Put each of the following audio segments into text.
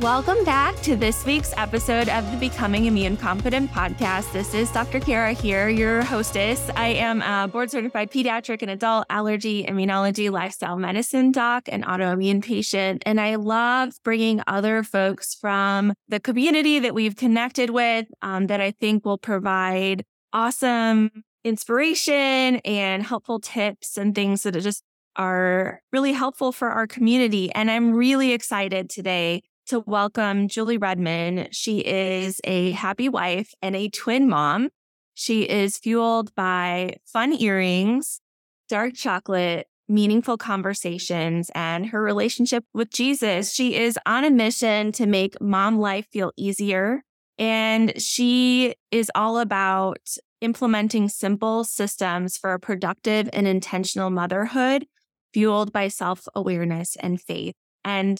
Welcome back to this week's episode of the Becoming Immune Confident podcast. This is Dr. Kara here, your hostess. I am a board certified pediatric and adult allergy, immunology, lifestyle medicine doc, and autoimmune patient. And I love bringing other folks from the community that we've connected with um, that I think will provide awesome inspiration and helpful tips and things that just are really helpful for our community. And I'm really excited today to welcome Julie Redmond. She is a happy wife and a twin mom. She is fueled by fun earrings, dark chocolate, meaningful conversations, and her relationship with Jesus. She is on a mission to make mom life feel easier. And she is all about implementing simple systems for a productive and intentional motherhood fueled by self awareness and faith. And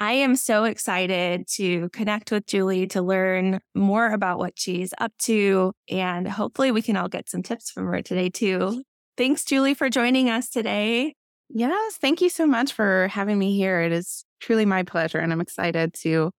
I am so excited to connect with Julie to learn more about what she's up to. And hopefully, we can all get some tips from her today, too. Thanks, Julie, for joining us today. Yes, thank you so much for having me here. It is truly my pleasure. And I'm excited to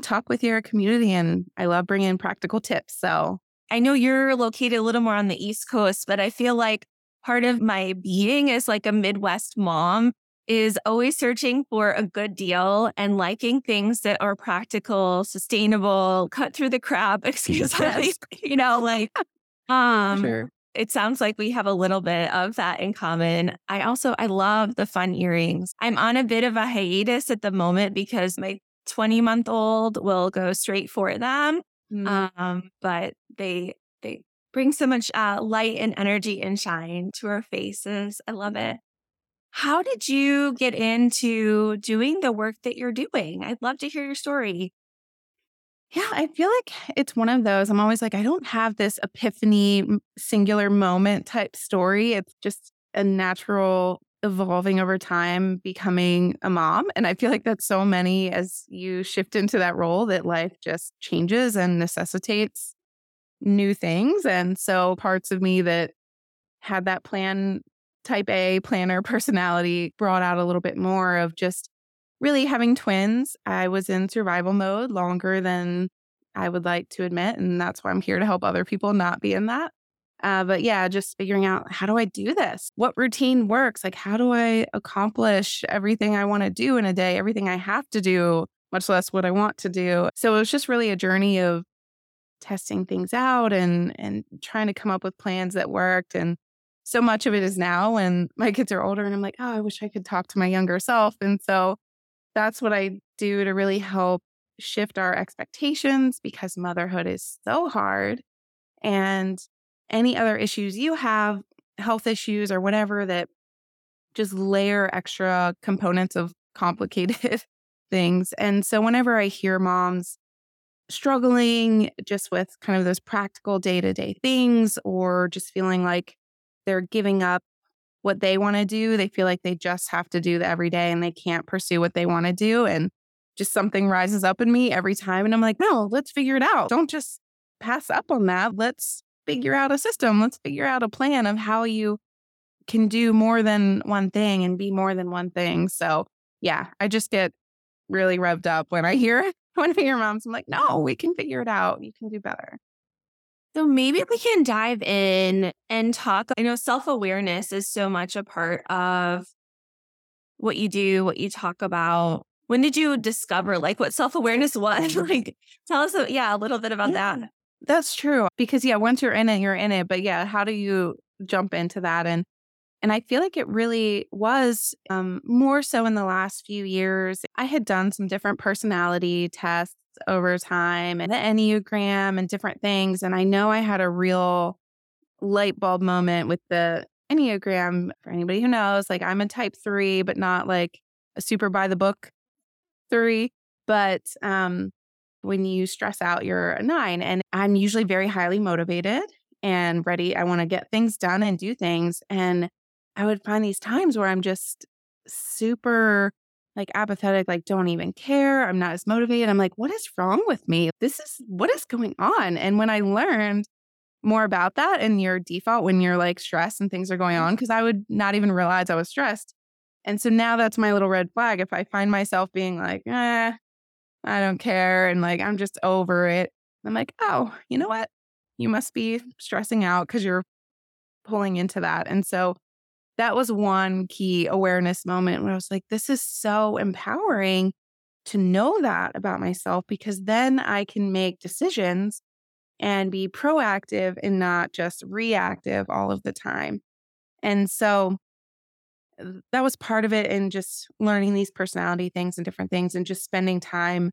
talk with your community. And I love bringing practical tips. So I know you're located a little more on the East Coast, but I feel like part of my being as like a Midwest mom is always searching for a good deal and liking things that are practical, sustainable, cut through the crap, excuse me, you know, like um sure. it sounds like we have a little bit of that in common. I also I love the fun earrings. I'm on a bit of a hiatus at the moment because my 20 month old will go straight for them. Mm. Um, but they they bring so much uh, light and energy and shine to our faces. I love it. How did you get into doing the work that you're doing? I'd love to hear your story. Yeah, I feel like it's one of those. I'm always like, I don't have this epiphany, singular moment type story. It's just a natural evolving over time, becoming a mom. And I feel like that's so many as you shift into that role that life just changes and necessitates new things. And so parts of me that had that plan type A planner personality brought out a little bit more of just really having twins. I was in survival mode longer than I would like to admit. And that's why I'm here to help other people not be in that. Uh, but yeah, just figuring out how do I do this? What routine works? Like, how do I accomplish everything I want to do in a day, everything I have to do, much less what I want to do? So it was just really a journey of testing things out and and trying to come up with plans that worked and so much of it is now when my kids are older and I'm like, oh, I wish I could talk to my younger self. And so that's what I do to really help shift our expectations because motherhood is so hard. And any other issues you have, health issues or whatever that just layer extra components of complicated things. And so whenever I hear moms struggling just with kind of those practical day to day things or just feeling like they're giving up what they want to do. They feel like they just have to do the every day and they can't pursue what they want to do. And just something rises up in me every time. And I'm like, no, let's figure it out. Don't just pass up on that. Let's figure out a system. Let's figure out a plan of how you can do more than one thing and be more than one thing. So, yeah, I just get really revved up when I hear when I hear moms. I'm like, no, we can figure it out. You can do better. So maybe we can dive in and talk. I know self awareness is so much a part of what you do, what you talk about. When did you discover like what self awareness was? Mm-hmm. like, tell us, yeah, a little bit about yeah, that. That's true. Because yeah, once you're in it, you're in it. But yeah, how do you jump into that? And and I feel like it really was um, more so in the last few years. I had done some different personality tests over time and the Enneagram and different things. And I know I had a real light bulb moment with the Enneagram. For anybody who knows, like I'm a type three, but not like a super by the book three. But um, when you stress out, you're a nine. And I'm usually very highly motivated and ready. I want to get things done and do things. And I would find these times where I'm just super like apathetic, like don't even care. I'm not as motivated. I'm like, what is wrong with me? This is what is going on. And when I learned more about that and your default when you're like stressed and things are going on, because I would not even realize I was stressed. And so now that's my little red flag. If I find myself being like, eh, I don't care. And like, I'm just over it. I'm like, oh, you know what? You must be stressing out because you're pulling into that. And so that was one key awareness moment where I was like, this is so empowering to know that about myself because then I can make decisions and be proactive and not just reactive all of the time. And so that was part of it in just learning these personality things and different things and just spending time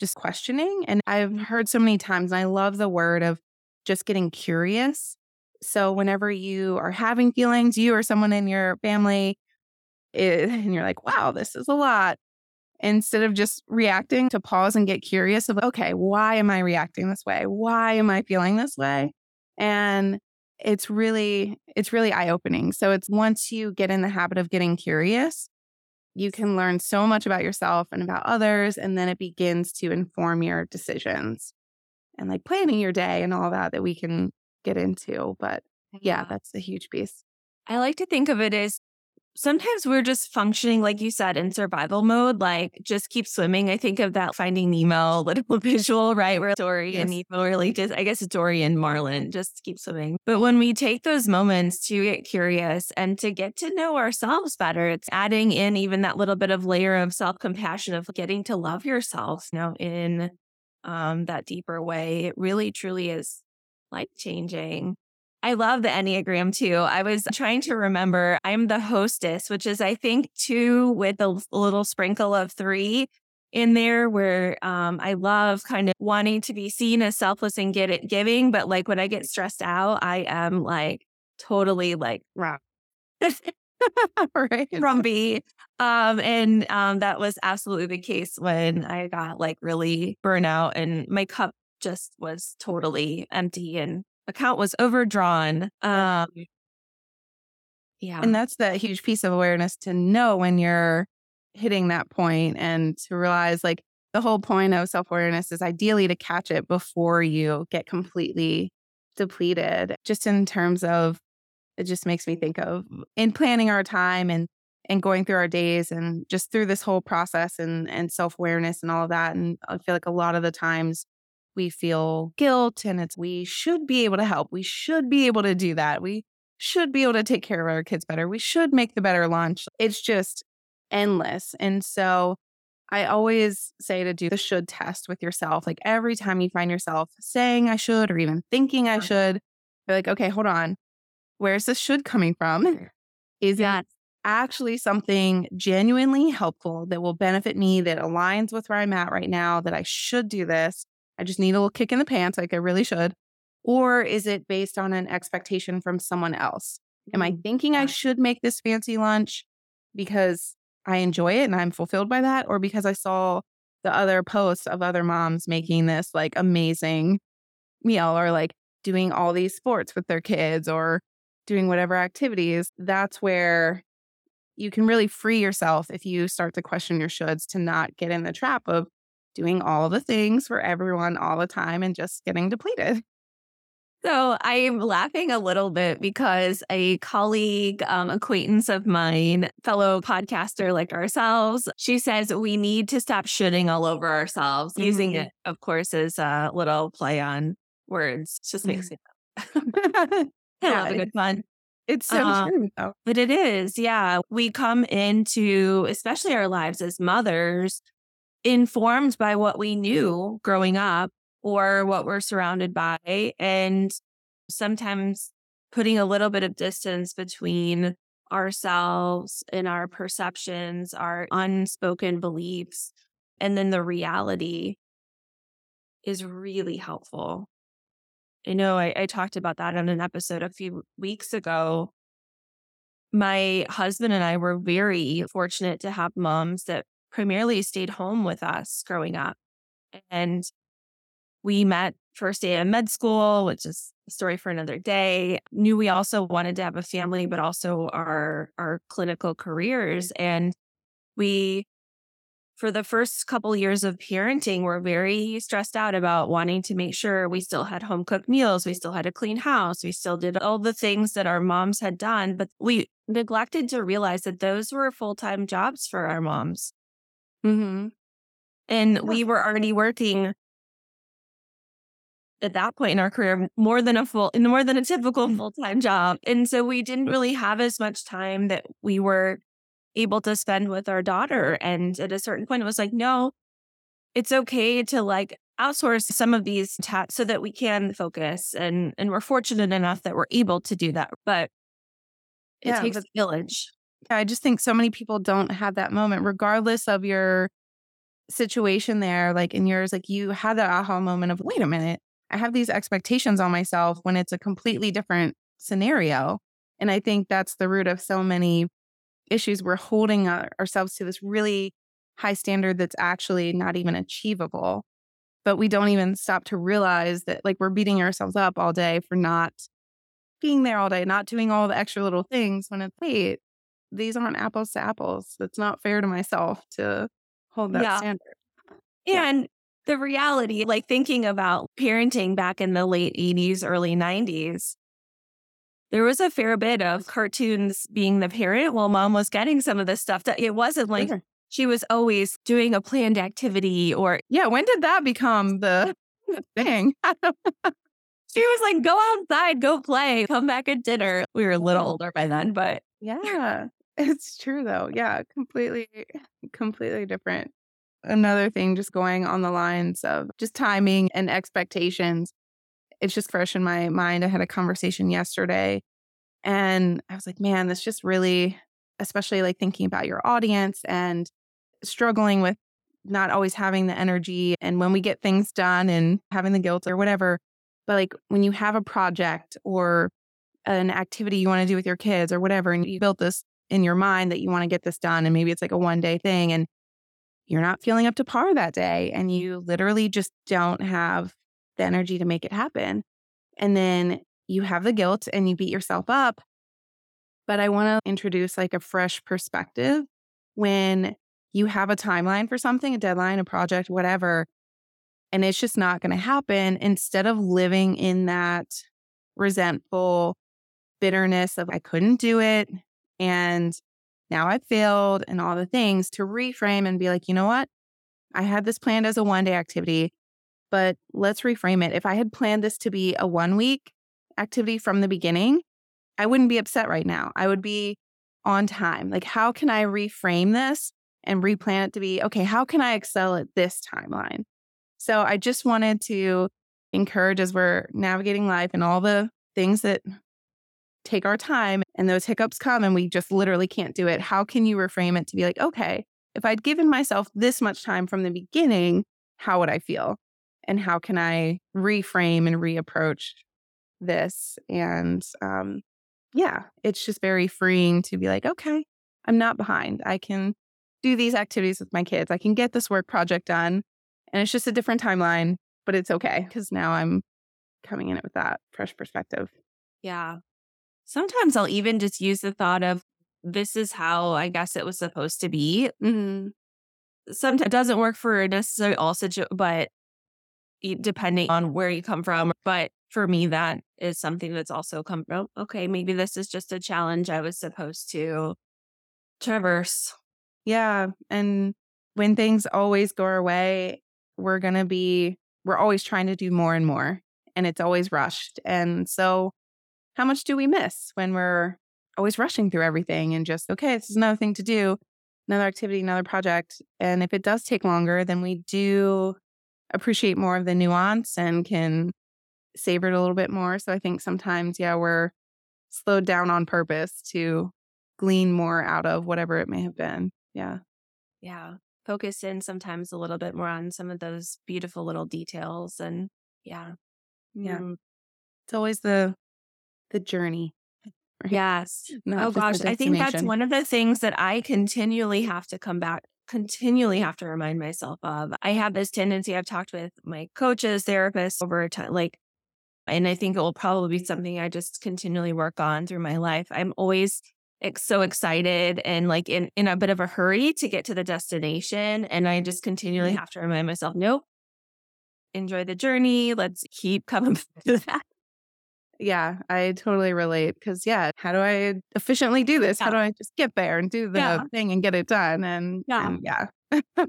just questioning. And I've heard so many times, and I love the word of just getting curious. So whenever you are having feelings, you or someone in your family, it, eh, and you're like, wow, this is a lot. Instead of just reacting, to pause and get curious of, okay, why am I reacting this way? Why am I feeling this way? And it's really, it's really eye opening. So it's once you get in the habit of getting curious, you can learn so much about yourself and about others. And then it begins to inform your decisions and like planning your day and all that that we can get into. But yeah, that's a huge piece. I like to think of it as sometimes we're just functioning, like you said, in survival mode, like just keep swimming. I think of that Finding Nemo little visual, right? Where Dory yes. and Nemo really just, I guess Dory and Marlin, just keep swimming. But when we take those moments to get curious and to get to know ourselves better, it's adding in even that little bit of layer of self compassion of getting to love yourself, you know, in um, that deeper way. It really, truly is life changing. I love the Enneagram too. I was trying to remember I'm the hostess, which is, I think, two with a little sprinkle of three in there where um, I love kind of wanting to be seen as selfless and get it giving. But like when I get stressed out, I am like totally like wrong. right. grumpy. Um, and um, that was absolutely the case when I got like really burnout and my cup just was totally empty and account was overdrawn. Um, yeah. And that's that huge piece of awareness to know when you're hitting that point and to realize like the whole point of self awareness is ideally to catch it before you get completely depleted, just in terms of it just makes me think of in planning our time and and going through our days and just through this whole process and and self-awareness and all of that and i feel like a lot of the times we feel guilt and it's we should be able to help. We should be able to do that. We should be able to take care of our kids better. We should make the better lunch. It's just endless. And so I always say to do the should test with yourself. Like every time you find yourself saying I should or even thinking I should, you're like, okay, hold on. Where's this should coming from? Is it actually something genuinely helpful that will benefit me, that aligns with where I'm at right now, that I should do this? I just need a little kick in the pants, like I really should? Or is it based on an expectation from someone else? Am I mm, thinking I should make this fancy lunch because I enjoy it and I'm fulfilled by that? Or because I saw the other posts of other moms making this like amazing meal or like doing all these sports with their kids or doing whatever activities? That's where you can really free yourself if you start to question your shoulds to not get in the trap of doing all the things for everyone all the time and just getting depleted. So I'm laughing a little bit because a colleague, um, acquaintance of mine, fellow podcaster like ourselves, she says we need to stop shitting all over ourselves, mm-hmm. using it, of course, as a little play on words. It just makes mm-hmm. me yeah, have a good fun. It's so uh, true. Though. But it is, yeah. We come into, especially our lives as mothers, informed by what we knew growing up or what we're surrounded by. And sometimes putting a little bit of distance between ourselves and our perceptions, our unspoken beliefs, and then the reality is really helpful. I know I, I talked about that on an episode a few weeks ago. My husband and I were very fortunate to have moms that primarily stayed home with us growing up. And we met first day of med school, which is a story for another day. Knew we also wanted to have a family, but also our our clinical careers. And we for the first couple years of parenting, we're very stressed out about wanting to make sure we still had home cooked meals, we still had a clean house, we still did all the things that our moms had done, but we neglected to realize that those were full time jobs for our moms. Mm-hmm. And we were already working at that point in our career more than a full more than a typical Mm. full-time job. And so we didn't really have as much time that we were able to spend with our daughter. And at a certain point it was like, no, it's okay to like outsource some of these tasks so that we can focus and and we're fortunate enough that we're able to do that. But it Yeah, takes a village. I just think so many people don't have that moment, regardless of your situation there. Like in yours, like you had that aha moment of, wait a minute, I have these expectations on myself when it's a completely different scenario. And I think that's the root of so many issues. We're holding our- ourselves to this really high standard that's actually not even achievable. But we don't even stop to realize that, like, we're beating ourselves up all day for not being there all day, not doing all the extra little things when it's, wait, these aren't apples to apples. It's not fair to myself to hold that Yeah. standard. Yeah. And the reality, like thinking about parenting back in the late 80s, early 90s, there was a fair bit of cartoons being the parent while mom was getting some of this stuff. That it wasn't like Sure. she was always doing a planned activity or Yeah, when did that become the thing? She was like, go outside, go play, come back at dinner. We were a little older by then, but Yeah, it's true though. Yeah, completely, completely different. Another thing just going on the lines of just timing and expectations. It's just fresh in my mind. I had a conversation yesterday and I was like, man, this just really, especially like thinking about your audience and struggling with not always having the energy and when we get things done and having the guilt or whatever. But like when you have a project or an activity you want to do with your kids or whatever, and you built this in your mind that you want to get this done, and maybe it's like a one day thing, and you're not feeling up to par that day, and you literally just don't have the energy to make it happen. And then you have the guilt and you beat yourself up. But I want to introduce like a fresh perspective when you have a timeline for something, a deadline, a project, whatever, and it's just not going to happen. Instead of living in that resentful bitterness of I couldn't do it and now I've failed and all the things to reframe and be like, you know what? I had this planned as a one day activity, but let's reframe it. If I had planned this to be a one week activity from the beginning, I wouldn't be upset right now. I would be on time. Like, how can I reframe this and replan it to be, okay, how can I excel at this timeline? So I just wanted to encourage as we're navigating life and all the things that take our time and those hiccups come and we just literally can't do it. How can you reframe it to be like, okay, if I'd given myself this much time from the beginning, how would I feel? And how can I reframe and reapproach this? And um, yeah, it's just very freeing to be like, okay, I'm not behind. I can do these activities with my kids. I can get this work project done. And it's just a different timeline, but it's okay because now I'm coming in it with that fresh perspective. yeah. Sometimes I'll even just use the thought of this is how I guess it was supposed to be. Mm-hmm. Sometimes it doesn't work for necessarily all situ, but depending on where you come from. But for me, that is something that's also come from. Okay, maybe this is just a challenge I was supposed to traverse. Yeah. And when things always go our way, we're going to be, we're always trying to do more and more, and it's always rushed. And so, how much do we miss when we're always rushing through everything and just, okay, this is another thing to do, another activity, another project. And if it does take longer, then we do appreciate more of the nuance and can savor it a little bit more. So, I think sometimes, yeah, we're slowed down on purpose to glean more out of whatever it may have been. Yeah. Yeah. Focus in sometimes a little bit more on some of those beautiful little details. And yeah. Yeah. Mm, It's always the the journey. right? Yes. Not oh gosh, I think that's one of the things that I continually have to come back, continually have to remind myself of. I have this tendency, I've talked with my coaches, therapists over time, like, and I think it will probably be something I just continually work on through my life. I'm always ex- so excited and like in, in a bit of a hurry to get to the destination. And I just continually mm-hmm. have to remind myself, nope, enjoy the journey. Let's keep coming back to that. Yeah, I totally relate because yeah, how do I efficiently do this? How do I just get there and do the Yeah. thing and get it done? And Yeah. and yeah,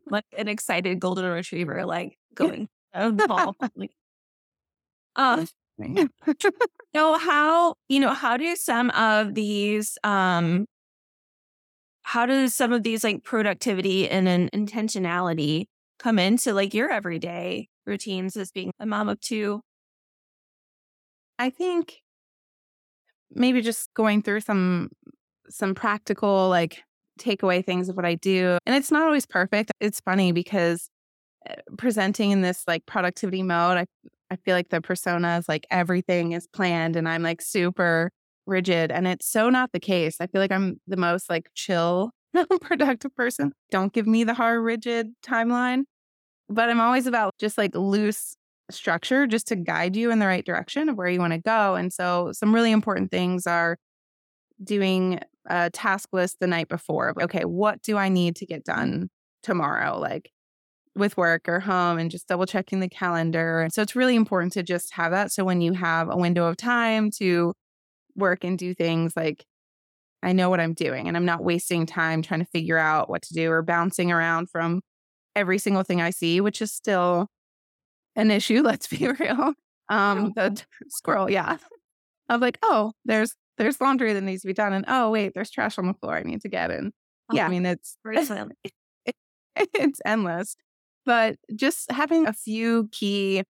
like an excited golden retriever, like going out of the ball. Like, um, so how you know how do some of these um how do some of these like productivity and an intentionality come into like your everyday routines as being a mom of two? I think maybe just going through some some practical like takeaway things of what I do. And it's not always perfect. It's funny because eh, presenting in this like productivity mode, I I feel like the persona is like everything is planned and I'm like super rigid and it's so not the case. I feel like I'm the most like chill productive person. Don't give me the hard rigid timeline. But I'm always about just like loose structure just to guide you in the right direction of where you want to go. And so some really important things are doing a task list the night before. Okay, what do I need to get done tomorrow? Like with work or home and just double checking the calendar. So it's really important to just have that. So when you have a window of time to work and do things like I know what I'm doing and I'm not wasting time trying to figure out what to do or bouncing around from every single thing I see, which is still an issue, let's be real. Um the squirrel, yeah. Of like, oh, there's there's laundry that needs to be done and oh wait, there's trash on the floor I need to get in. Oh, yeah, I mean it's it's endless. But just having a few key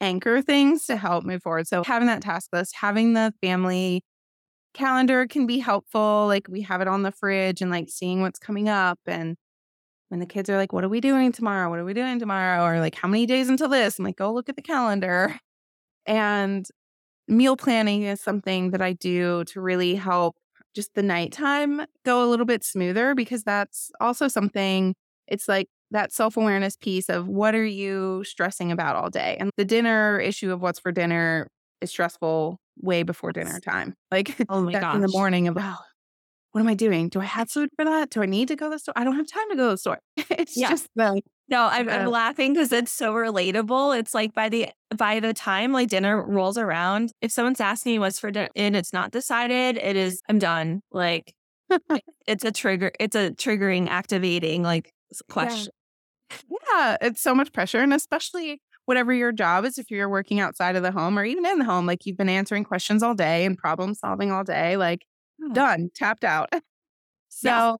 anchor things to help move forward. So having that task list, having the family calendar can be helpful. Like we have it on the fridge and like seeing what's coming up. And when the kids are like, what are we doing tomorrow? What are we doing tomorrow? Or like, how many days until this? I'm like, go look at the calendar. And meal planning is something that I do to really help just the nighttime go a little bit smoother because that's also something it's like that self awareness piece of what are you stressing about all day? And the dinner issue of what's for dinner is stressful way before dinner time. Like oh my gosh. in the morning of, oh, what am I doing? Do I have food for that? Do I need to go to the store? I don't have time to go to the store. it's yeah. just the no, I'm, uh, I'm laughing because it's so relatable. It's like by the by the time like dinner rolls around, if someone's asking me what's for dinner and it's not decided, it is I'm done. Like it's a trigger. It's a triggering, activating like question. Yeah, it's so much pressure. And especially whatever your job is, if you're working outside of the home or even in the home, like you've been answering questions all day and problem solving all day, like oh. done, tapped out. So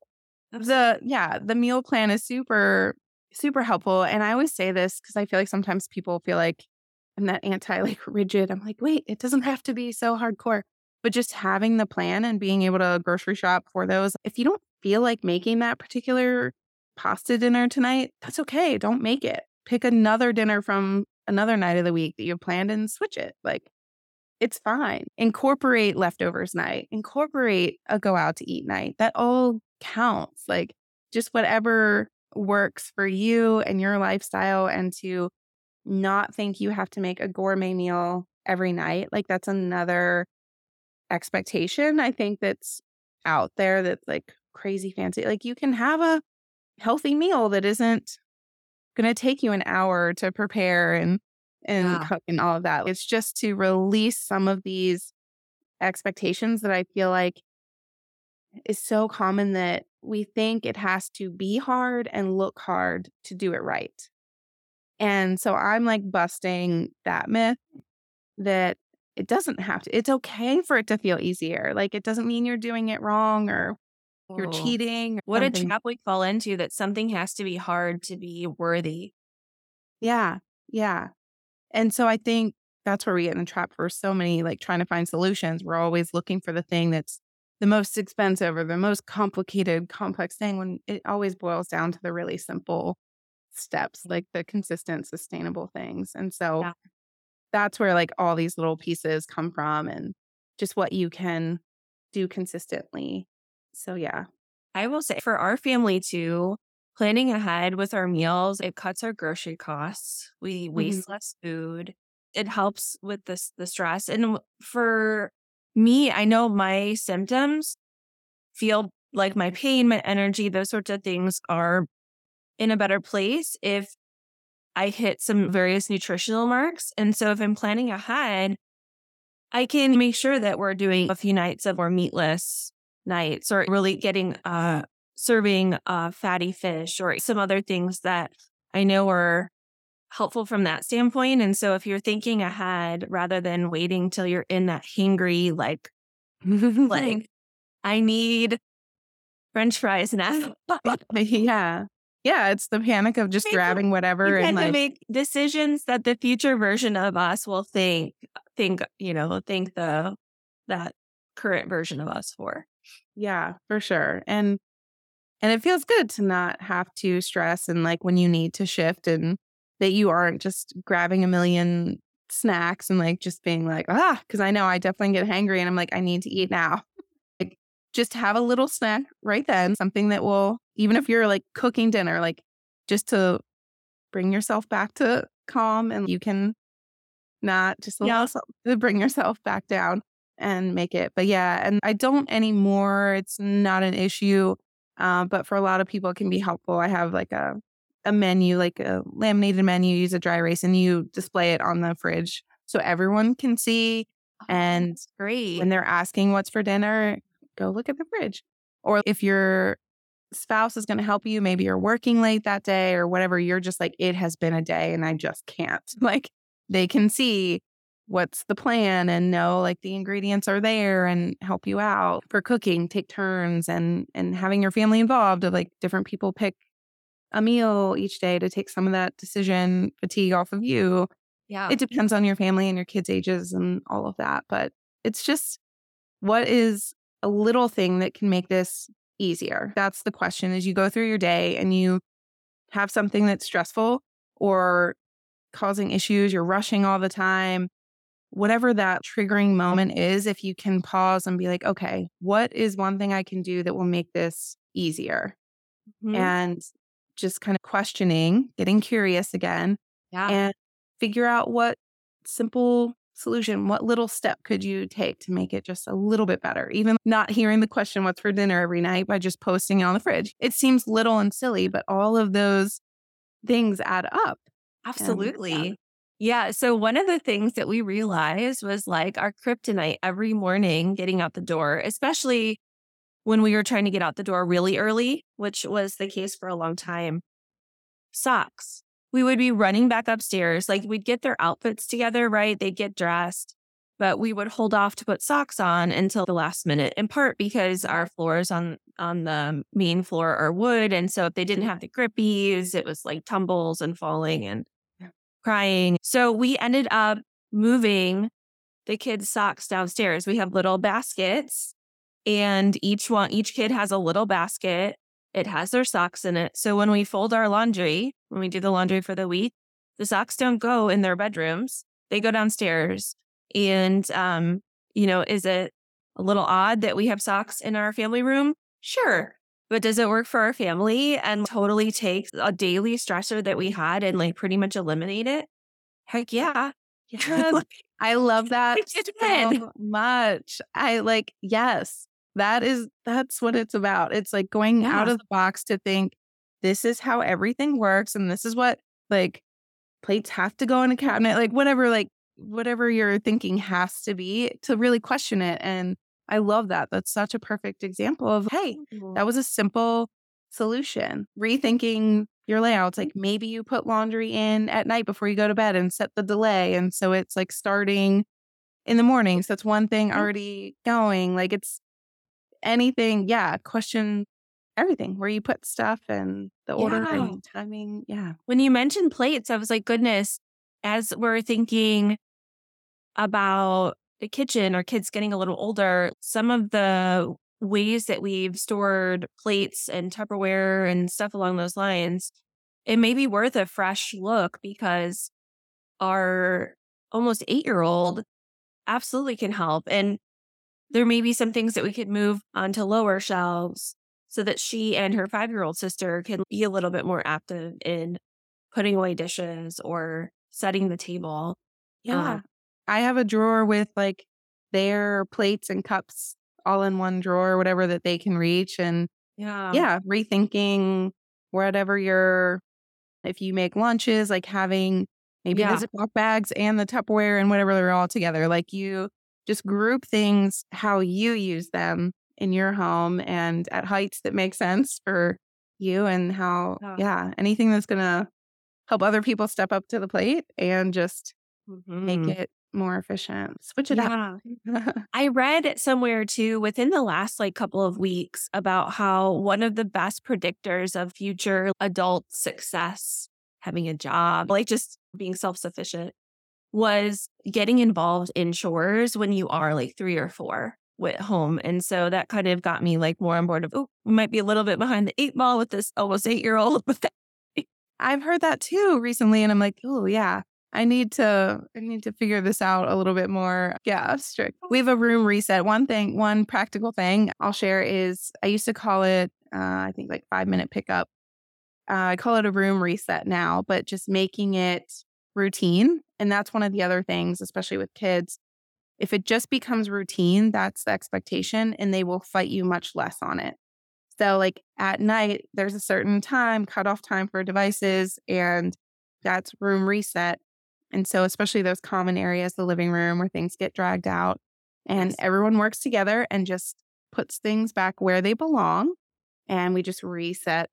yeah. the, yeah, the meal plan is super, super helpful. And I always say this because I feel like sometimes people feel like I'm that anti like rigid. I'm like, wait, it doesn't have to be so hardcore. But just having the plan and being able to grocery shop for those, if you don't feel like making that particular pasta dinner tonight, that's okay. Don't make it. Pick another dinner from another night of the week that you planned and switch it. Like it's fine. Incorporate leftovers night, incorporate a go out to eat night. That all counts. Like just whatever works for you and your lifestyle and to not think you have to make a gourmet meal every night. Like that's another expectation I think that's out there that's like crazy fancy. Like you can have a healthy meal that isn't going to take you an hour to prepare and and yeah. cook and all of that. It's just to release some of these expectations that I feel like is so common that we think it has to be hard and look hard to do it right. And so I'm like busting that myth that it doesn't have to. It's okay for it to feel easier. Like it doesn't mean you're doing it wrong or you're oh. cheating. What something. a trap we fall into that something has to be hard to be worthy. Yeah. Yeah. And so I think that's where we get in the trap for so many, like trying to find solutions. We're always looking for the thing that's the most expensive or the most complicated, complex thing when it always boils down to the really simple steps, like the consistent, sustainable things. And so yeah. that's where like all these little pieces come from and just what you can do consistently so, yeah. I will say for our family too, planning ahead with our meals, it cuts our grocery costs. We waste mm-hmm. less food. It helps with this the stress. And for me, I know my symptoms feel like my pain, my energy, those sorts of things are in a better place if I hit some various nutritional marks. And so if I'm planning ahead, I can make sure that we're doing a few nights of more meatless nights or really getting uh, serving uh, fatty fish or some other things that I know are helpful from that standpoint. And so if you're thinking ahead rather than waiting till you're in that hangry, like, like I need French fries now. yeah. Yeah. It's the panic of just grabbing whatever and like, make decisions that the future version of us will think, think, you know, think the, that current version of us for. Yeah, for sure. And, and it feels good to not have to stress and like when you need to shift and that you aren't just grabbing a million snacks and like just being like, ah, because I know I definitely get hangry and I'm like, I need to eat now. like, just have a little snack right then, something that will, even if you're like cooking dinner, like just to bring yourself back to calm and you can not just allow to bring yourself back down and make it. But yeah, and I don't anymore. It's not an issue. Uh, but for a lot of people, it can be helpful. I have like a a menu, like a laminated menu, use a dry erase, and you display it on the fridge so everyone can see. Oh, and great. When they're asking what's for dinner, go look at the fridge. Or if your spouse is going to help you, maybe you're working late that day or whatever, you're just like, it has been a day and I just can't. Like they can see what's the plan and know like the ingredients are there and help you out for cooking take turns and and having your family involved of like different people pick a meal each day to take some of that decision fatigue off of you. Yeah. It depends on your family and your kids' ages and all of that. But it's just what is a little thing that can make this easier? That's the question as you go through your day and you have something that's stressful or causing issues, you're rushing all the time, whatever that triggering moment is, if you can pause and be like, okay, what is one thing I can do that will make this easier? Mm-hmm. And just kind of questioning, getting curious again, yeah. and figure out what simple solution, what little step could you take to make it just a little bit better? Even not hearing the question, what's for dinner every night by just posting it on the fridge. It seems little and silly, but all of those things add up. Absolutely. And, yeah. Yeah. So, one of the things that we realized was like our kryptonite every morning getting out the door, especially when we were trying to get out the door really early, which was the case for a long time, socks. We would be running back upstairs. Like we'd get their outfits together, right? They'd get dressed, but we would hold off to put socks on until the last minute, in part because our floors on on the main floor are wood. And so if they didn't have the grippies, it was like tumbles and falling and crying. So we ended up moving the kids' socks downstairs. We have little baskets and each one each kid has a little basket. It has their socks in it. So when we fold our laundry when we do the laundry for the week the socks don't go in their bedrooms. They go downstairs. And um you know is it a little odd that we have socks in our family room? Sure but does it work for our family and totally take a daily stressor that we had and like pretty much eliminate it heck yeah yeah. I love that so much. I like, yes, that is that's what it's about. It's like going yeah. out of the box to think this is how everything works and this is what like plates have to go in a cabinet, like whatever like whatever you're thinking has to be to really question it and I love that. That's such a perfect example of hey, mm-hmm. that was a simple solution. Rethinking your layouts like maybe you put laundry in at night before you go to bed and set the delay and so it's like starting in the morning. So that's one thing mm-hmm. already going. Like it's anything, yeah, question everything where you put stuff and the order yeah. and timing. Yeah. When you mentioned plates, I was like, goodness, as we're thinking about the kitchen or kids getting a little older, some of the ways that we've stored plates and Tupperware and stuff along those lines, it may be worth a fresh look because our almost eight year old absolutely can help. And there may be some things that we could move onto lower shelves so that she and her five year old sister can be a little bit more active in putting away dishes or setting the table. Yeah. Um, I have a drawer with like their plates and cups all in one drawer, whatever that they can reach. And yeah, yeah, rethinking whatever you're, if you make lunches, like having maybe yeah. the Ziploc bags and the Tupperware and whatever they're all together. Like you just group things how you use them in your home and at heights that make sense for you and how, Oh. yeah, anything that's going to help other people step up to the plate and just make Mhm. it more efficient. Switch it up. I read somewhere too within the last like couple of weeks about how one of the best predictors of future adult success, having a job, like just being self sufficient, was getting involved in chores when you are like three or four with home. And so that kind of got me like more on board of, oh, we might be a little bit behind the eight ball with this almost eight year old. But I've heard that too recently, and I'm like, oh yeah, I need to I need to figure this out a little bit more. Yeah, strict. We have a room reset. One thing, one practical thing I'll share is I used to call it, uh, I think like five minute pickup. Uh, I call it a room reset now, but just making it routine, and that's one of the other things, especially with kids. If it just becomes routine, that's the expectation, and they will fight you much less on it. So, like at night, there's a certain time, cutoff time for devices, and that's room reset. And so, especially those common areas, the living room where things get dragged out, and Yes. everyone works together and just puts things back where they belong. And we just reset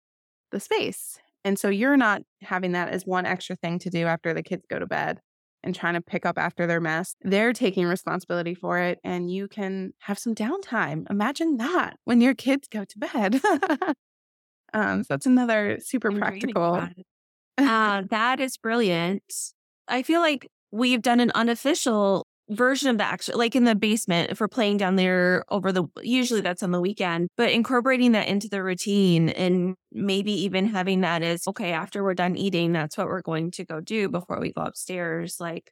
the space. And so, you're not having that as one extra thing to do after the kids go to bed and trying to pick up after their mess. They're taking responsibility for it, and you can have some downtime. Imagine that when your kids go to bed. um, so, that's another super I'm practical. Uh, that is brilliant. I feel like we've done an unofficial version of that actually like in the basement if we're playing down there over the usually that's on the weekend but incorporating that into the routine and maybe even having that as okay after we're done eating that's what we're going to go do before we go upstairs like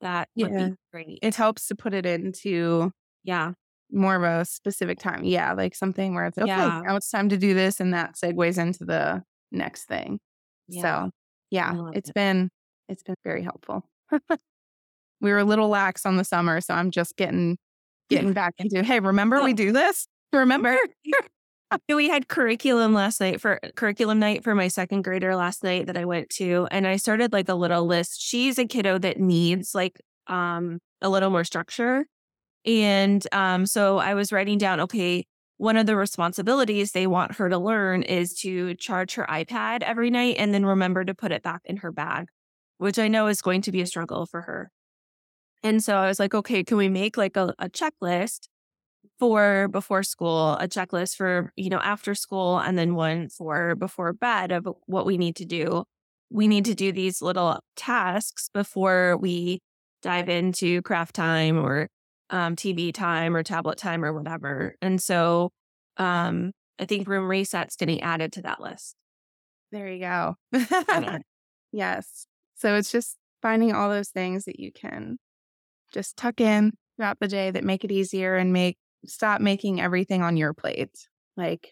that would Yeah. be great It helps to put it into yeah more of a specific time. Yeah, like something where it's okay, Yeah. now it's time to do this, and that segues into the next thing. yeah So yeah, it's it. been it's been very helpful. we were a little lax on the summer, so I'm just getting getting back into hey, remember we do this? Remember? We had curriculum last night for curriculum night for my second grader last night that I went to and I started like a little list. She's a kiddo that needs like um a little more structure. And um so I was writing down okay, one of the responsibilities they want her to learn is to charge her iPad every night and then remember to put it back in her bag, which I know is going to be a struggle for her. And so I was like, okay, can we make like a, a checklist for before school, a checklist for, you know, after school, and then one for before bed of what we need to do. We need to do these little tasks before we dive into craft time or um, TV time or tablet time or whatever. And so um, I think room reset's getting added to that list. There you go. Yes. So it's just finding all those things that you can just tuck in throughout the day that make it easier and make stop making everything on your plate. Like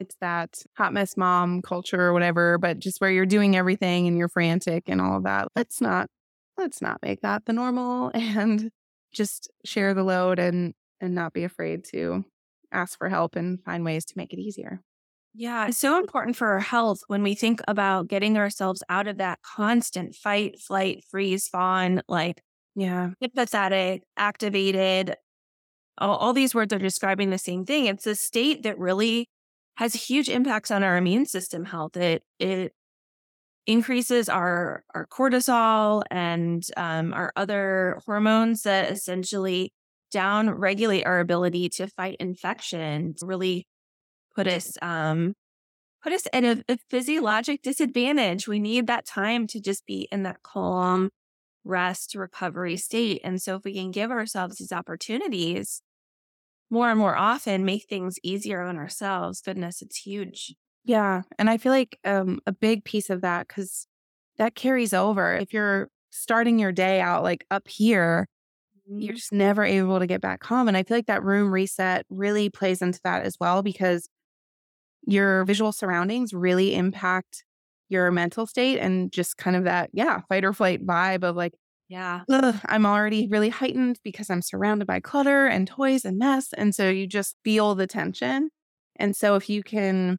it's that hot mess mom culture or whatever, but just where you're doing everything and you're frantic and all of that. Let's not let's not make that the normal and just share the load and and not be afraid to ask for help and find ways to make it easier. Yeah, it's so important for our health when we think about getting ourselves out of that constant fight, flight, freeze, fawn, like Yeah. sympathetic, activated. All, all these words are describing the same thing. It's a state that really has huge impacts on our immune system health. It it increases our our cortisol and um, our other hormones that essentially down regulate our ability to fight infection. Really put us um, put us at a, a physiologic disadvantage. We need that time to just be in that calm rest recovery state. And so if we can give ourselves these opportunities more and more often, make things easier on ourselves, goodness, it's huge. Yeah. And I feel like um, a big piece of that, because that carries over. If you're starting your day out like up here, you're just never able to get back home. And I feel like that room reset really plays into that as well, because your visual surroundings really impact your mental state and just kind of that, yeah, fight or flight vibe of like, Yeah. Ugh, I'm already really heightened because I'm surrounded by clutter and toys and mess. And so you just feel the tension. And so if you can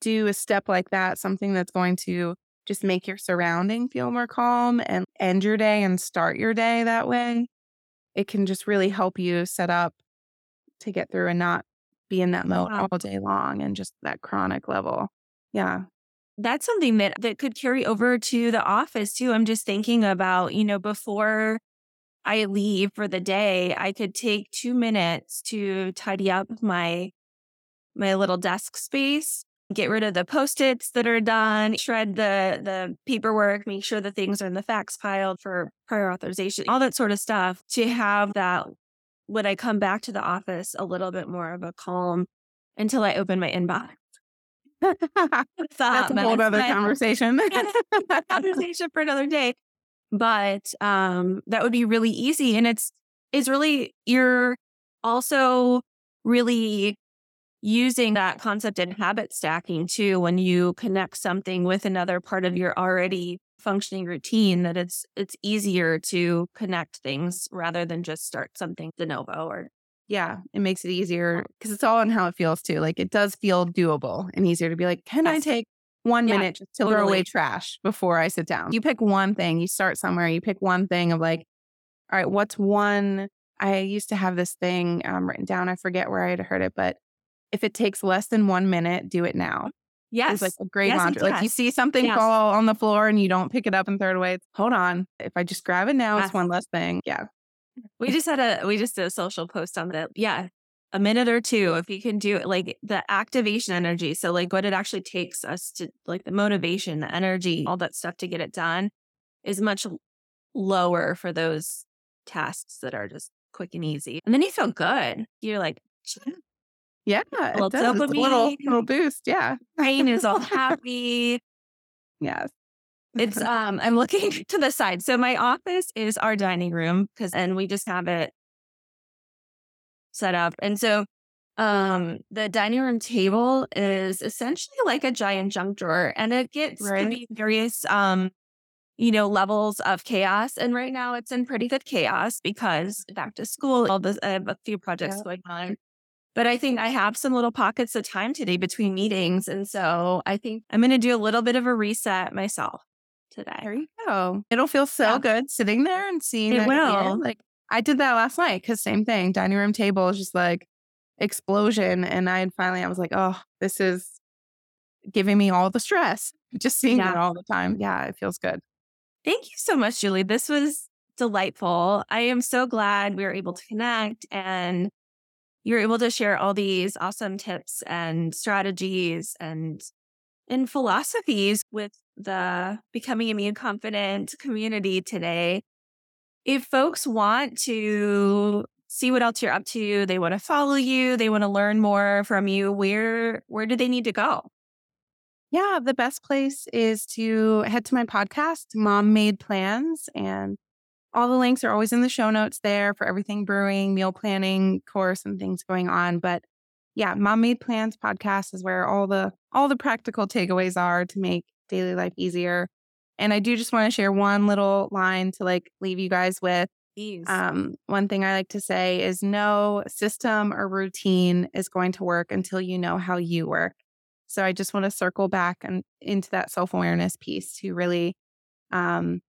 do a step like that, something that's going to just make your surrounding feel more calm and end your day and start your day that way, it can just really help you set up to get through and not be in that mode Wow. all day long and just that chronic level. Yeah. That's something that that could carry over to the office too. I'm just thinking about, you know, before I leave for the day, I could take 2 minutes to tidy up my my little desk space, get rid of the post-its that are done, shred the the paperwork, make sure the things are in the fax pile for prior authorization, all that sort of stuff to have that when I come back to the office a little bit more of a calm until I open my inbox. That's a whole other conversation. conversation for another day. But um that would be really easy. And it's it's really you're also really using that concept in habit stacking too when you connect something with another part of your already functioning routine that it's it's easier to connect things rather than just start something de novo or yeah, it makes it easier because it's all on how it feels too. Like it does feel doable and easier to be like, can I take one Yeah, minute just to throw away trash before I sit down? You pick one thing, you start somewhere, you pick one thing of like, all right, what's one? I used to have this thing um, written down. I forget where I had heard it, but if it takes less than one minute, do it now. Yes It's like a great Yes, mantra. Like you see something Yes. fall on the floor and you don't pick it up and throw it away. It's, Hold on. If I just grab it now, Yes. it's one less thing. Yeah. We just had a we just did a social post on that. Yeah. A minute or two, if you can do it, like the activation energy. So, like, what it actually takes us to, like, the motivation, the energy, all that stuff to get it done is much lower for those tasks that are just quick and easy. And then you feel good. You're like, Yeah. Little It does. It's a little, little boost. Yeah. brain is all happy. Yes. It's um I'm looking to the side. So my office is our dining room because and we just have it set up. And so um the dining room table is essentially like a giant junk drawer and it gets Right. be various um you know levels of chaos and right now it's in pretty good chaos because back to school all this I have a few projects Yeah. going on but I think I have some little pockets of time today between meetings and so I think I'm going to do a little bit of a reset myself today There you go. It'll feel so Yeah. good sitting there and seeing It that at the will. Like I did that last night because same thing. Dining room table is just like explosion. And I finally I was like, oh, this is giving me all the stress. Just seeing it all the time. Yeah, it feels good. Thank you so much, Julie. This was delightful. I am so glad we were able to connect and you're able to share all these awesome tips and strategies and and philosophies with the becoming immune confident community today. If folks want to see what else you're up to, they want to follow you, they want to learn more from you, where where do they need to go? Yeah, the best place is to head to my podcast, Mom Made Plans, and all the links are always in the show notes there for everything brewing, meal planning, course, and things going on. But yeah, Mom Made Plans podcast is where all the all the practical takeaways are to make daily life easier. And I do just want to share one little line to like leave you guys with. Please. Um, one thing I like to say is no system or routine is going to work until you know how you work. So I just want to circle back and into that self awareness piece to really, um,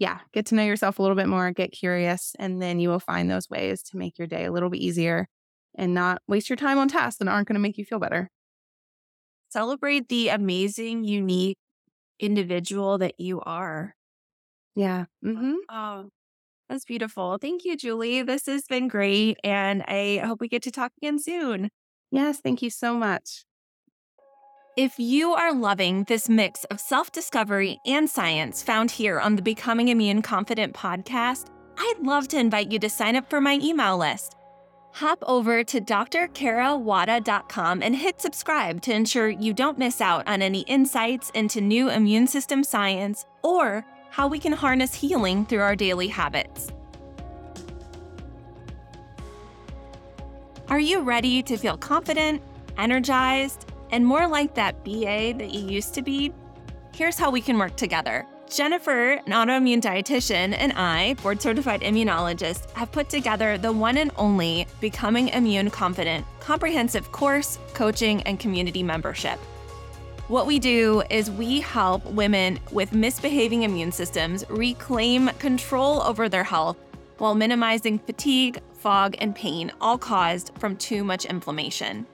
yeah, get to know yourself a little bit more, get curious, and then you will find those ways to make your day a little bit easier and not waste your time on tasks that aren't going to make you feel better. Celebrate the amazing, unique individual that you are. Yeah. Mm-hmm. Oh, that's beautiful. Thank you, Julie. This has been great. And I hope we get to talk again soon. Yes. Thank you so much. If you are loving this mix of self discovery and science found here on the Becoming Immune Confident podcast, I'd love to invite you to sign up for my email list. Hop over to drkarawada.com and hit subscribe to ensure you don't miss out on any insights into new immune system science or how we can harness healing through our daily habits. Are you ready to feel confident, energized, and more like that BA that you used to be? Here's how we can work together. Jennifer, an autoimmune dietitian, and I, board certified immunologist, have put together the one and only Becoming Immune Confident comprehensive course, coaching, and community membership. What we do is we help women with misbehaving immune systems reclaim control over their health while minimizing fatigue, fog, and pain, all caused from too much inflammation.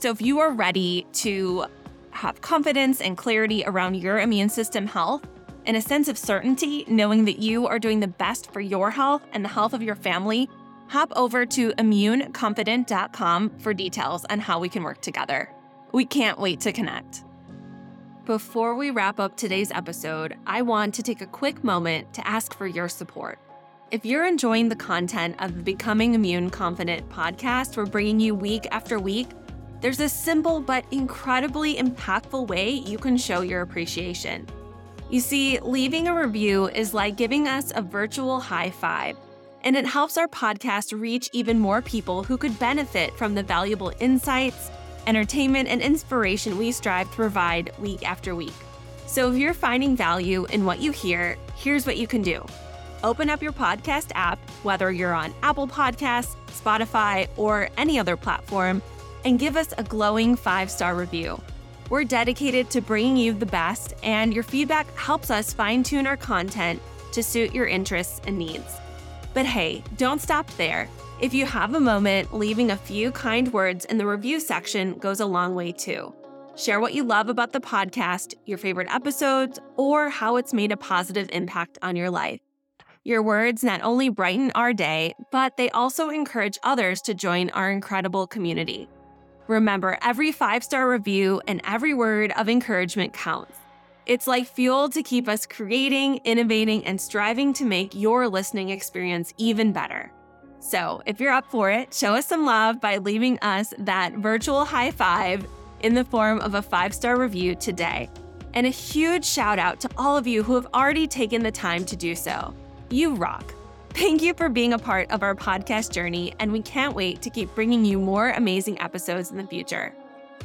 So, if you are ready to have confidence and clarity around your immune system health, and a sense of certainty knowing that you are doing the best for your health and the health of your family, hop over to immuneconfident.com for details on how we can work together. We can't wait to connect. Before we wrap up today's episode, I want to take a quick moment to ask for your support. If you're enjoying the content of the Becoming Immune Confident podcast we're bringing you week after week, there's a simple but incredibly impactful way you can show your appreciation. You see, leaving a review is like giving us a virtual high five, and it helps our podcast reach even more people who could benefit from the valuable insights, entertainment, and inspiration we strive to provide week after week. So if you're finding value in what you hear, here's what you can do. Open up your podcast app, whether you're on Apple Podcasts, Spotify, or any other platform, and give us a glowing five star review. We're dedicated to bringing you the best, and your feedback helps us fine tune our content to suit your interests and needs. But hey, don't stop there. If you have a moment, leaving a few kind words in the review section goes a long way too. Share what you love about the podcast, your favorite episodes, or how it's made a positive impact on your life. Your words not only brighten our day, but they also encourage others to join our incredible community. Remember, every five star review and every word of encouragement counts. It's like fuel to keep us creating, innovating, and striving to make your listening experience even better. So, if you're up for it, show us some love by leaving us that virtual high five in the form of a five star review today. And a huge shout out to all of you who have already taken the time to do so. You rock. Thank you for being a part of our podcast journey, and we can't wait to keep bringing you more amazing episodes in the future.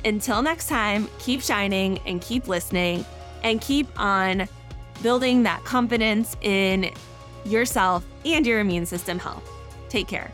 Until next time, keep shining and keep listening and keep on building that confidence in yourself and your immune system health. Take care.